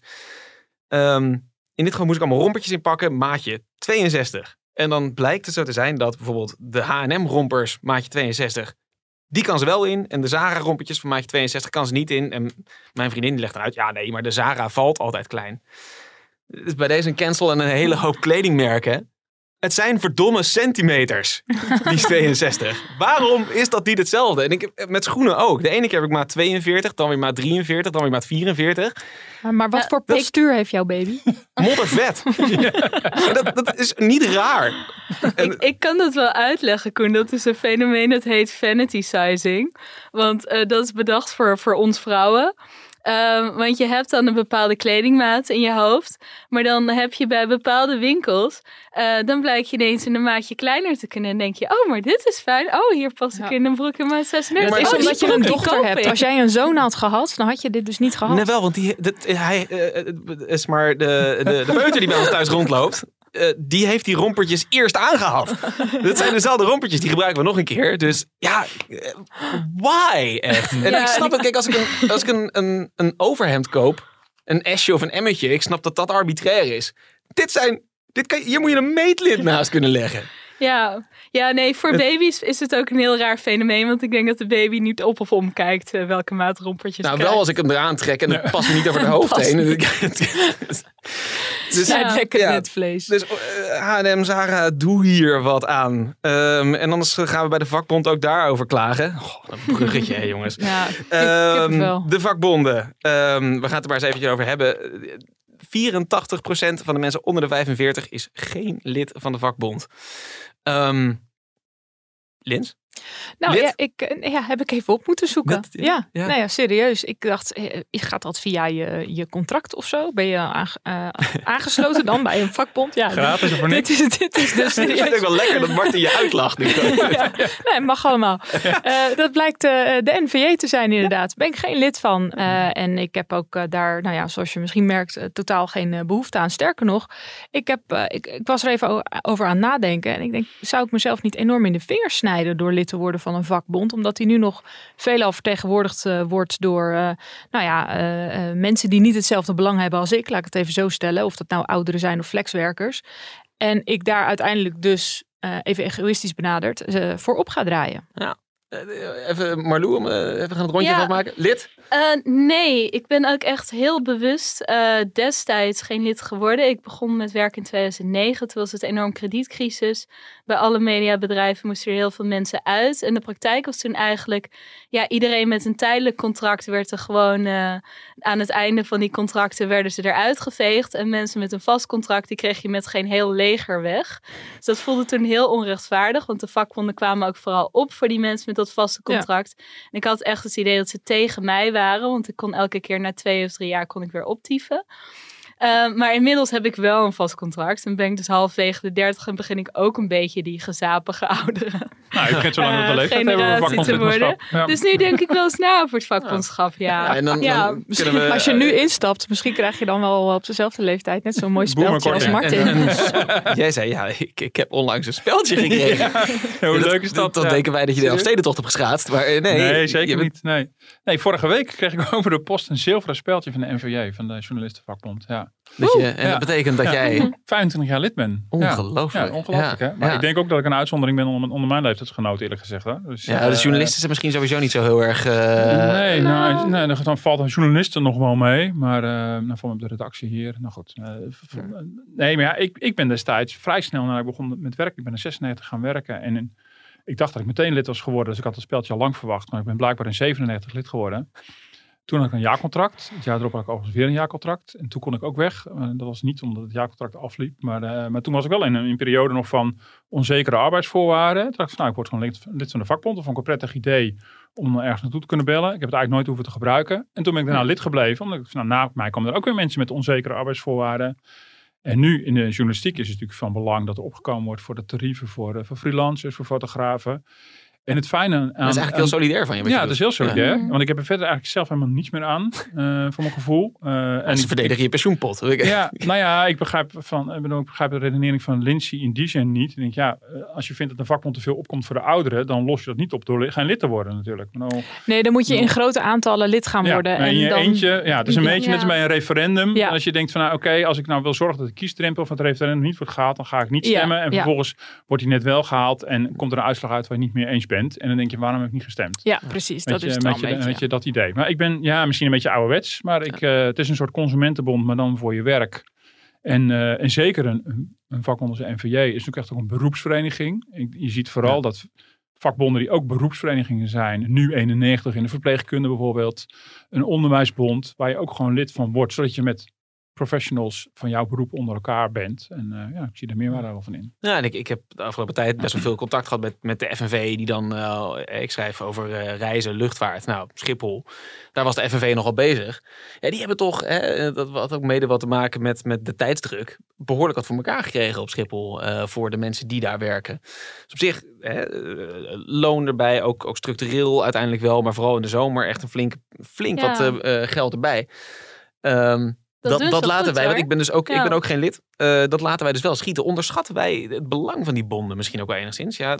Ehm, in dit geval moest ik allemaal rompertjes inpakken, maatje 62. En dan blijkt het zo te zijn dat bijvoorbeeld de H&M rompers maatje 62, die kan ze wel in. En de Zara rompertjes van maatje 62 kan ze niet in. En mijn vriendin legt eruit, ja nee, maar de Zara valt altijd klein. Dus bij deze een cancel en een hele hoop kledingmerken. Het zijn verdomme centimeters, die is 62. Waarom is dat niet hetzelfde? En ik, met schoenen ook. De ene keer heb ik maat 42, dan weer maat 43, dan weer maat 44. Maar, wat Ja, voor postuur heeft jouw baby? Moddervet. En dat, dat is niet raar. En- Ik, ik kan dat wel uitleggen, Koen. Dat is een fenomeen dat heet vanity sizing. Want eh, dat is bedacht voor, voor ons vrouwen. Ehm, want je hebt dan een bepaalde kledingmaat in je hoofd. Maar dan heb je bij bepaalde winkels. eh, dan blijkt je ineens een maatje kleiner te kunnen. En denk je, oh, maar dit is fijn. Oh, hier pas ik Ja. in een broek in maat 36. maar is oh, omdat je een dochter hebt. Als jij een zoon had gehad, dan had je dit dus niet gehad. Nee, wel, want die, dat, hij eh, het is maar de, de, de peuter die bij ons thuis rondloopt. Eh, die heeft die rompertjes eerst aangehad. Dat zijn dezelfde rompertjes, die gebruiken we nog een keer. Dus ja, eh, why echt? En Ja, ik snap het, kijk, als ik, een, als ik een, een, een overhemd koop, een esje of een emmetje, ik snap dat dat arbitrair is. Dit zijn, dit kan, hier moet je een meetlint naast kunnen leggen. Ja. ja, nee, voor Het- baby's is het ook een heel raar fenomeen. Want ik denk dat de baby niet op of omkijkt eh, welke maat rompertjes Nou, krijgt. wel als ik hem eraan trek en het past me niet over de hoofd Past heen. dus Ja, lekker ja. netvlees. Dus H&M, Zara, doe hier wat aan. Ehm, en anders gaan we bij de vakbond ook daarover klagen. Goh, een bruggetje, hè, jongens. Ja, kip- Ehm, kippenvel. de vakbonden. Ehm, we gaan het er maar eens eventjes over hebben. 84% van de mensen onder de 45 is geen lid van de vakbond. Ehm Lins? Nou Lid? ja, ik, eh, ja, heb ik even op moeten zoeken. Dat- ja, ja. Nou ja, serieus. Ik dacht, eh, gaat dat via je, je contract of zo? Ben je eh, aangesloten dan bij een vakbond? Ja, Gratis of voor niks? Dit is, dit is dus Ik vind het ook wel lekker dat Martin je uitlacht nu. nee, mag allemaal. Dat blijkt de NVJ te zijn inderdaad. Ben ik geen lid van. En ik heb ook daar, nou ja, zoals je misschien merkt, totaal geen eh, behoefte aan. Sterker nog, ik, heb, ik, ik was er even over aan nadenken. En ik denk, zou ik mezelf niet enorm in de vingers snijden door te worden van een vakbond? Omdat die nu nog veelal vertegenwoordigd eh, wordt door, eh, nou ja, eh, mensen die niet hetzelfde belang hebben als ik. Laat ik het even zo stellen. Of dat nou ouderen zijn of flexwerkers. En ik daar uiteindelijk dus, even egoïstisch benaderd, voor op ga draaien. Eh, Even Marlou, eh, even gaan het rondje Ja. van maken. Lid? Eh, nee, ik ben ook echt heel bewust eh, destijds geen lid geworden. Ik begon met werk in 2009. Toen was het een enorm kredietcrisis. Bij alle mediabedrijven moesten er heel veel mensen uit. En de praktijk was toen eigenlijk... Ja, iedereen met een tijdelijk contract werd er gewoon... eh, aan het einde van die contracten werden ze eruit geveegd. En mensen met een vast contract, die kreeg je met geen heel leger weg. Dus dat voelde toen heel onrechtvaardig. Want de vakbonden kwamen ook vooral op voor die mensen met dat vaste Ja. contract. En ik had echt het idee dat ze tegen mij waren. Want ik kon elke keer na twee of drie jaar kon ik weer optieven. Eh, maar inmiddels heb ik wel een vast contract. En ben ik dus halfwege de dertig en begin ik ook een beetje die gezapige ouderen. Nou, je kunt zo lang op de Eh, leeftijd hebben we generatie te. Ja. Dus nu denk ik wel eens na over het vakbondschap. Ja, Ja, en dan, Ja, dan Misschien, kunnen we... als je nu instapt, misschien krijg je dan wel op dezelfde leeftijd net zo'n mooi speltje als. Martin. En- en- jij zei, ja, ik, ik heb onlangs een speltje gekregen. Hoe leuk is dat? Dan Ja. denken wij dat je de? Elfstedentocht hebt geschaatst. Maar eh, nee, Nee, je zeker bent- niet. Nee. nee, vorige week kreeg ik over de post een zilveren speldje van de NVJ, van de Journalistenvakbond. Ja. Dat je, en Ja. dat betekent dat Ja. jij... 25 jaar lid ben. Ongelooflijk. Ja, ongelooflijk Ja, hè. Maar ja. ik denk ook dat ik een uitzondering ben onder, onder mijn leeftijdsgenoten eerlijk gezegd. Hè. Dus, Ja, eh, de journalisten zijn misschien sowieso niet zo heel erg... eh, nee, nou, nou. nee, dan- dan valt een journalisten nog wel mee. Maar eh nou, de redactie hier. Nou goed. eh, nee, maar ja, ik, ik ben destijds vrij snel nadat ik begon met werken. Ik ben in 96 gaan werken. En in, ik dacht dat ik meteen lid was geworden. Dus ik had het speltje al lang verwacht. Maar ik ben blijkbaar in 97 lid geworden. Toen had ik een jaarcontract. Het jaar erop had ik overigens weer een jaarcontract. En toen kon ik ook weg. Dat was niet omdat het jaarcontract afliep. Maar, eh, maar toen was ik wel in een, periode nog van onzekere arbeidsvoorwaarden. Toen dacht ik nou, ik word gewoon lid, lid van de vakbond. Dat vond ik een prettig idee om ergens naartoe te kunnen bellen. Ik heb het eigenlijk nooit hoeven te gebruiken. En toen ben ik daarna lid gebleven. Omdat nou, na mij komen er ook weer mensen met onzekere arbeidsvoorwaarden. En nu in de journalistiek is het natuurlijk van belang dat er opgekomen wordt voor de tarieven voor, eh, voor freelancers, voor fotografen. En het fijne aan... dat is eigenlijk heel solidair van je. Ja, dat is heel solidair. Ja. Want ik heb er verder eigenlijk zelf helemaal niets meer aan, eh, voor mijn gevoel. Eh, En ze verdedigen je pensioenpot. ja, nou ja, ik begrijp, van, ik bedoel, ik begrijp de redenering van Lindsay in die zin niet. Ik denk, ja, eh, als je vindt dat een vakbond te veel opkomt voor de ouderen, dan los je dat niet op door geen lid te worden natuurlijk. Nee, dan moet je in grote aantallen lid gaan ja, worden. maar in en je dan, eentje, ja, het is een Ja. beetje net als bij een referendum. Ja. Als je denkt van, nou oké, als ik nou wil zorgen dat de kiesdrempel van het referendum niet wordt gehaald, dan ga ik niet Ja, stemmen. En ja. vervolgens wordt die net wel gehaald en komt er een uitslag uit waar je niet mee eens bent. En dan denk je, waarom heb ik niet gestemd? Ja, precies. Dat je, is het wel met, je, een beetje. met je dat idee. Maar ik ben ja, misschien een beetje ouderwets, maar ik, eh, het is een soort consumentenbond, maar dan voor je werk. En, eh, en zeker een, een- vakbond als de NVJ is natuurlijk echt ook een beroepsvereniging. Ik- Je ziet vooral Ja. dat vakbonden die ook beroepsverenigingen zijn, nu 91 in de verpleegkunde bijvoorbeeld, een onderwijsbond waar je ook gewoon lid van wordt, zodat je met professionals van jouw beroep onder elkaar bent. En eh, ja, ik zie er meerwaarde wel van in. Ja, en ik, ik heb de afgelopen tijd best wel veel contact gehad met, met de FNV, die dan, eh, ik schrijf over eh, reizen, luchtvaart. Nou, Schiphol, daar was de FNV nogal bezig. Ja, die hebben toch, hè, dat had ook mede wat te maken met, met de tijdsdruk, behoorlijk wat voor elkaar gekregen op Schiphol eh, voor de mensen die daar werken. Dus op zich, hè, loon erbij, ook, ook structureel uiteindelijk wel, maar vooral in de zomer echt een flink, flink Ja. wat geld erbij. Ehm, Dat, dat, dat laten goed, wij, want ik ben dus ook, ik ben ook geen lid. Eh, dat laten wij dus wel schieten. Onderschatten wij het belang van die bonden misschien ook wel enigszins? Ja,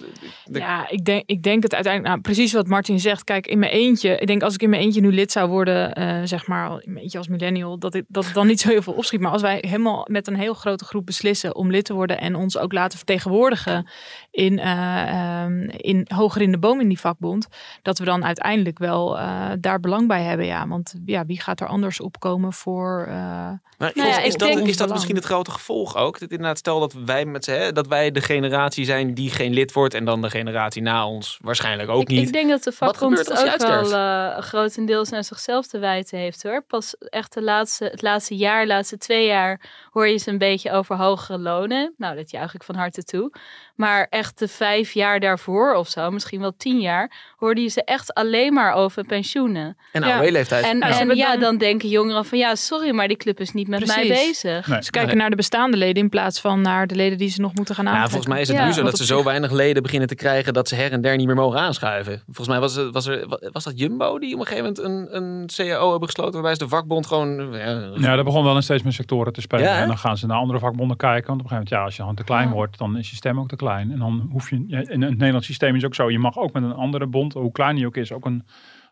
Ja, ik denk, ik denk het uiteindelijk, nou, precies wat Martin zegt. Kijk, in mijn eentje, ik denk als ik in mijn eentje nu lid zou worden, eh, zeg maar, in mijn eentje als millennial, dat, ik, dat het dan niet zo heel veel opschiet. Maar als wij helemaal met een heel grote groep beslissen om lid te worden en ons ook laten vertegenwoordigen in, eh, ehm, in hoger in de boom in die vakbond, dat we dan uiteindelijk wel daar belang bij hebben. Ja, want ja, wie gaat er anders opkomen voor. Eh, Maar Nou is, ja, is ik dat, is dat misschien het grote gevolg ook? Dat inderdaad, stel dat wij, met, hè, dat wij de generatie zijn die geen lid wordt en dan de generatie na ons waarschijnlijk ook ik, niet. ik denk dat de vakbond ook wel eh, grotendeels aan zichzelf te wijten heeft hoor. Pas echt de laatste, het laatste jaar, de laatste twee jaar hoor je ze een beetje over hogere lonen. Nou, dat je eigenlijk van harte toe. Maar echt de vijf jaar daarvoor of zo, misschien wel tien jaar, hoorde je ze echt alleen maar over pensioenen. en Ja. AOW-leeftijd. En, ze en ja, dan- dan denken jongeren van ja, sorry, maar die club is niet met mij bezig. Nee. ze kijken Nee. naar de bestaande leden in plaats van naar de leden die ze nog moeten gaan Ja, aantrekken. volgens mij is het Ja, nu zo dat ze zo weinig leden beginnen te krijgen dat ze her en der niet meer mogen aanschuiven. Volgens mij was, het, was, er, was dat Jumbo die op een gegeven moment een, een CAO hebben gesloten waarbij ze de vakbond gewoon... Ja, Ja, dat begon wel in steeds meer sectoren te spelen. Ja, en dan gaan ze naar andere vakbonden kijken. Want op een gegeven moment, ja, als je gewoon te klein wordt, dan is je stem ook te klein. En dan hoef je, ja, in het Nederlands systeem is ook zo, je mag ook met een andere bond, hoe klein die ook is, ook een,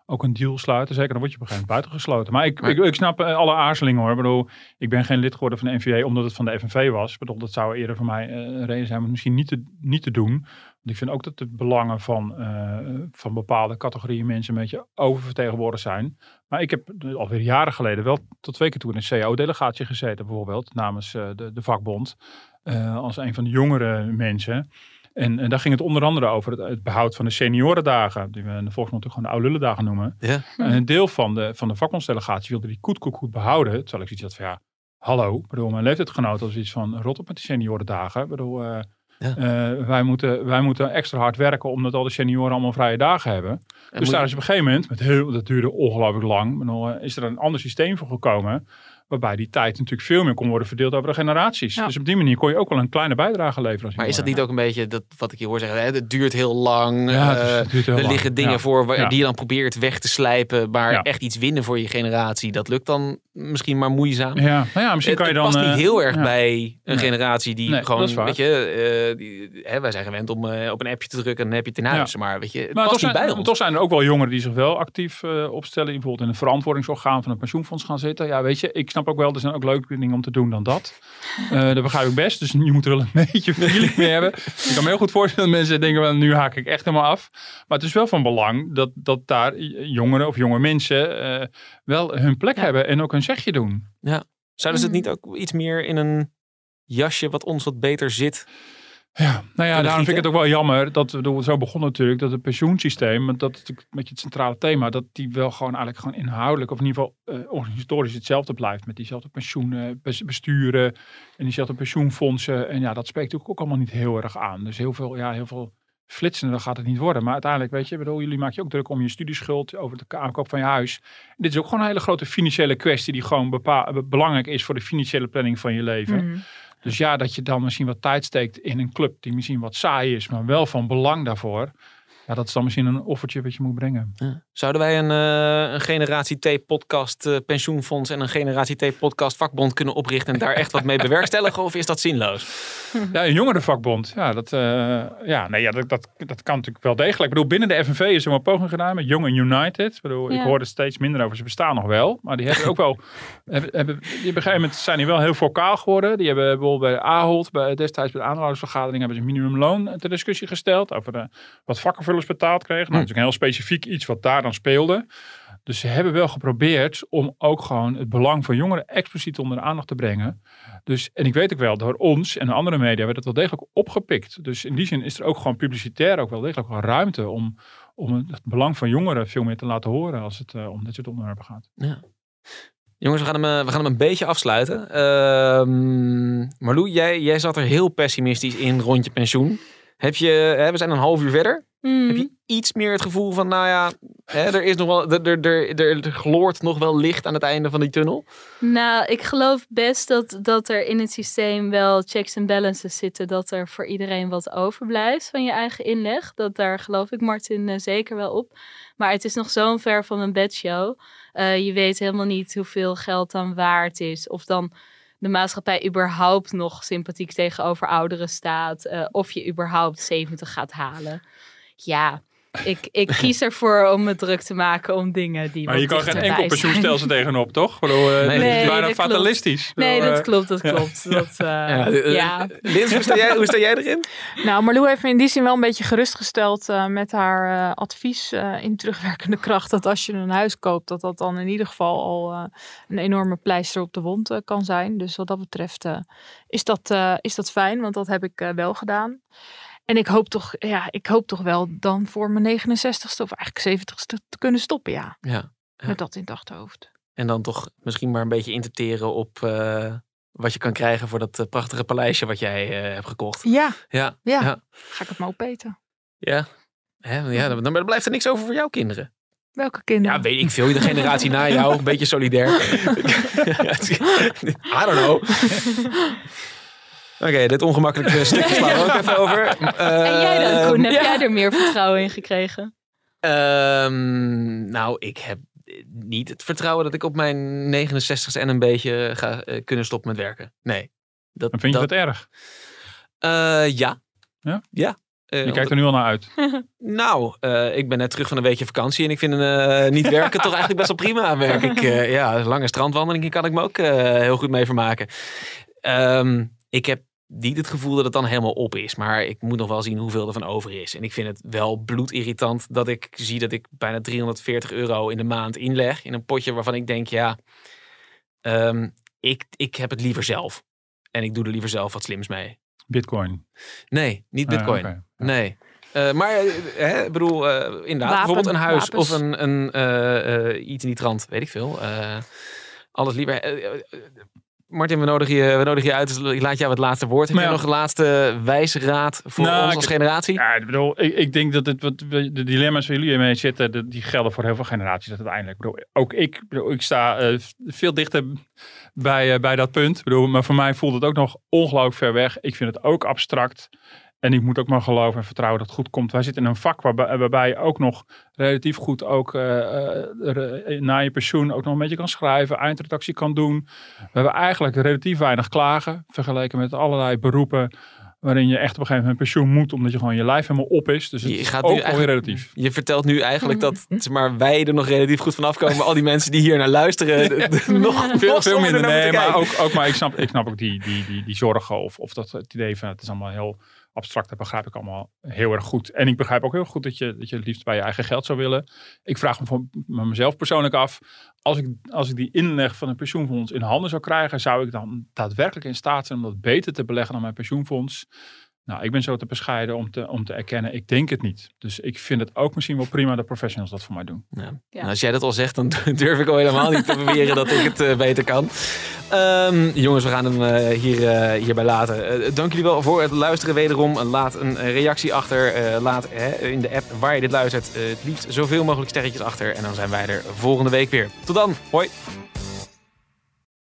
ook een deal sluiten. Zeker, dan word je op een gegeven moment buitengesloten. Maar ik, Maar- ik, ik snap eh, alle aarzelingen hoor. Ik bedoel, ik ben geen lid geworden van de NVA omdat het van de FNV was. Ik bedoel, dat zou eerder voor mij eh, een reden zijn om het misschien niet te, niet te doen. Want ik vind ook dat de belangen van, eh, van bepaalde categorieën mensen een beetje oververtegenwoordigd zijn. Maar ik heb alweer jaren geleden wel tot twee keer toe in een CAO-delegatie gezeten, bijvoorbeeld, namens de, de vakbond. als een van de jongere mensen. En, en daar ging het onder andere over het, het behoud van de seniorendagen, die we in de volksmond ook gewoon de oude lullendagen noemen. Ja. En een deel van de, van de vakbondsdelegatie wilde die goed, goed, behouden. Terwijl ik zoiets had van ja, hallo. Bedoel, mijn leeftijdgenoot was iets van rot op met die seniorendagen. Ik bedoel, eh, Ja. eh, wij, moeten, wij moeten extra hard werken omdat al de senioren allemaal vrije dagen hebben. En dus daar is op een gegeven moment, met heel, dat duurde ongelooflijk lang, bedoel, eh, is er een ander systeem voor gekomen. Waarbij die tijd natuurlijk veel meer kon worden verdeeld over de generaties. Ja. Dus op die manier kon je ook wel een kleine bijdrage leveren. Als Maar is dat niet ook een beetje dat, wat ik je hoor zeggen? Hè? Het duurt heel lang. Ja, het is- eh, het duurt heel er lang. liggen dingen Ja. voor waar, Ja. die je dan probeert weg te slijpen. Maar Ja. echt iets winnen voor je generatie, dat lukt dan misschien maar moeizaam. Ja, nou ja, misschien Het, kan je het dan... past niet eh, heel erg ja. bij een Nee. generatie die Nee, gewoon, weet je, die, hè, wij zijn gewend om op een appje te drukken en dan heb je het in huis. Maar weet je, het Maar past toch niet zijn, bij ons. toch zijn er ook wel jongeren die zich wel actief opstellen. Die bijvoorbeeld in een verantwoordingsorgaan van een pensioenfonds gaan zitten. Ja, weet je, ik snap ook wel, er zijn ook leuke dingen om te doen dan dat. Eh dat begrijp ik best. Dus je moet er wel een beetje feeling mee hebben. Ik kan me heel goed voorstellen dat mensen denken, wel, nu haak ik echt helemaal af. Maar het is wel van belang dat, dat daar jongeren of jonge mensen eh, wel hun plek Ja. hebben en ook een zegje doen. Zouden ze het Mhm. niet ook iets meer in een jasje wat ons wat beter zit? Ja, nou ja, daarom vind ik het ook wel jammer dat we zo begon natuurlijk dat het pensioensysteem, want dat is natuurlijk een beetje het centrale thema, dat die wel gewoon eigenlijk gewoon inhoudelijk of in ieder geval eh, organisatorisch hetzelfde blijft met diezelfde pensioenen, bes- besturen en diezelfde pensioenfondsen. En ja, dat spreekt natuurlijk ook allemaal niet heel erg aan. Dus heel veel, ja, heel veel flitsender gaat het niet worden. Maar uiteindelijk, weet je, bedoel, jullie maken je ook druk om je studieschuld, over de aankoop van je huis. Dit is ook gewoon een hele grote financiële kwestie die gewoon belangrijk is voor de financiële planning van je leven. Mhm. Dus ja, dat je dan misschien wat tijd steekt in een club die misschien wat saai is, maar wel van belang daarvoor. Ja, dat is dan misschien een offertje wat je moet brengen. Zouden wij een, eh, een Generatie T-podcast eh, pensioenfonds en een Generatie T-podcast vakbond kunnen oprichten en daar echt wat mee bewerkstelligen? Of is dat zinloos? Ja, een jongerenvakbond. Ja, dat, eh, ja, nee, ja dat, dat, dat kan natuurlijk wel degelijk. Ik bedoel, binnen de FNV is er wel een poging gedaan met and United. Ik bedoel, ik hoor er steeds minder over. Ze bestaan nog wel. Maar die hebben ook wel, hebben, hebben, die op een gegeven moment zijn die wel heel vocaal geworden. Die hebben bijvoorbeeld bij Ahold, bij, destijds bij de aandeelhoudersvergadering, hebben ze minimumloon ter discussie gesteld. Over de, wat vakkenvullers betaald kregen. Nou, dat is een heel specifiek iets wat daar dan speelde. Dus ze hebben wel geprobeerd om ook gewoon het belang van jongeren expliciet onder de aandacht te brengen. Dus, en ik weet ook wel, door ons en de andere media werd het wel degelijk opgepikt. Dus in die zin is er ook gewoon publicitair ook wel degelijk ruimte om, om het belang van jongeren veel meer te laten horen als het eh, om dit soort onderwerpen gaat. Ja. Jongens, we gaan hem, eh, we gaan hem een beetje afsluiten. Marlou, jij, jij zat er heel pessimistisch in rond je pensioen. Heb je, hè, we zijn een half uur verder. Heb je iets meer het gevoel van, nou ja, hè, er, is nog wel, er, er, er, er gloort nog wel licht aan het einde van die tunnel? Nou, ik geloof best dat, dat er in het systeem wel checks en balances zitten. Dat er voor iedereen wat overblijft van je eigen inleg. Dat daar geloof ik Martin eh, zeker wel op. Maar het is nog zo'n ver van een bedshow. Eh je weet helemaal niet hoeveel geld dan waard is. Of dan de maatschappij überhaupt nog sympathiek tegenover ouderen staat. eh, of je überhaupt 70 gaat halen. Ja, ik, ik kies ervoor om me druk te maken om dingen die Maar je kan geen enkel zijn. pensioenstelsel tegenop, toch? Bedoel, eh, Nee, bijna dat klopt. fatalistisch. Ik Nee, dat klopt, dat ja. klopt. Dat, Ja, ja. Lins, hoe sta, jij, hoe sta jij erin? Nou, Marlou heeft me in die zin wel een beetje gerustgesteld eh, met haar eh, advies eh, in terugwerkende kracht. Dat als je een huis koopt, dat dat dan in ieder geval al eh, een enorme pleister op de wond kan zijn. Dus wat dat betreft eh, is, dat, eh, is dat fijn, want dat heb ik eh, wel gedaan. En ik hoop, toch, ja, ik hoop toch wel dan voor mijn 69ste of eigenlijk 70ste te kunnen stoppen, ja. Ja. Ja. Met dat in het achterhoofd. En dan toch misschien maar een beetje in te teren op eh, wat je kan krijgen voor dat eh, prachtige paleisje wat jij eh, hebt gekocht. Ja, Ja, ja. ja. ga ik het maar opeten. ja. Hè, ja dan, dan blijft er niks over voor jouw kinderen. Welke kinderen? Ja, weet ik veel. De generatie na jou, een beetje solidair. I don't know. Oké, dit ongemakkelijke stukje slaan we ook even over. En jij dan, Koen? Heb Ehm, jij er meer vertrouwen in gekregen? Ehm, nou, ik heb niet het vertrouwen dat ik op mijn 69ste en een beetje ga eh, kunnen stoppen met werken. Nee. Dat, Dan vind je dat, erg? Eh, ja. Ja? Ja. Eh, Je kijkt er nu al naar uit. Nou, eh, ik ben net terug van een weekje vakantie en ik vind eh, niet werken toch eigenlijk best wel prima. Werk ik, eh, ja, lange strandwandelingen kan ik me ook eh, heel goed mee vermaken. Ehm, ik heb niet het gevoel dat het dan helemaal op is, maar ik moet nog wel zien hoeveel er van over is. En ik vind het wel bloedirritant dat ik zie dat ik bijna 340 euro in de maand inleg in een potje waarvan ik denk, ja, ehm, ik, ik heb het liever zelf. En ik doe er liever zelf wat slims mee. Bitcoin. Nee, niet Ah, bitcoin. Nee. Eh, maar eh, hè, ik bedoel, eh, inderdaad, bijvoorbeeld een huis wapens. of een, een eh, eh, iets in die trant, weet ik veel. Eh, alles liever. Martin, we nodigen, je, we nodigen je uit, dus ik laat jou het laatste woord. Heb Maar je ja. nog een laatste wijze raad voor Nou, ons ik- als generatie? Ja, ik bedoel, ik, ik denk dat het, wat, de dilemma's waar jullie mee zitten, de- die gelden voor heel veel generaties uiteindelijk. Ik bedoel, ook ik, ik bedoel, ik sta eh, veel dichter bij, eh, bij dat punt. Ik bedoel, maar voor mij voelt het ook nog ongelooflijk ver weg. Ik vind het ook abstract. En ik moet ook maar geloven en vertrouwen dat het goed komt. Wij zitten in een vak waarbij, waarbij je ook nog relatief goed ook eh, eh, re- na je pensioen ook nog een beetje kan schrijven, eindredactie kan doen. We hebben eigenlijk relatief weinig klagen vergeleken met allerlei beroepen waarin je echt op een gegeven moment pensioen moet omdat je gewoon je lijf helemaal op is. Dus het Je is gaat ook alweer relatief. Je vertelt nu eigenlijk dat zeg maar, wij er nog relatief goed van afkomen. Maar al die mensen die hier naar luisteren, nog Veel, veel minder. Nee, maar ook, ook maar ik snap, ik snap ook die, die, die, die zorgen of, of dat het idee van het is allemaal heel abstract. Dat begrijp ik allemaal heel erg goed. En ik begrijp ook heel goed dat je, dat je het liefst bij je eigen geld zou willen. Ik vraag me van me mezelf persoonlijk af. Als ik, als ik die inleg van een pensioenfonds in handen zou krijgen, zou ik dan daadwerkelijk in staat zijn om dat beter te beleggen dan mijn pensioenfonds? Nou, ik ben zo te bescheiden om te, om te erkennen, ik denk het niet. Dus ik vind het ook misschien wel prima dat professionals dat voor mij doen. Ja. Ja. Nou, als jij dat al zegt, dan durf ik al helemaal niet te beweren dat ik het eh, beter kan. Ehm, jongens, we gaan hem eh, hier, eh, hierbij laten. Eh, dank jullie wel voor het luisteren wederom. Laat een reactie achter. Eh, laat hè, in de app waar je dit luistert eh, het liefst zoveel mogelijk sterretjes achter. En dan zijn wij er volgende week weer. Tot dan. Hoi.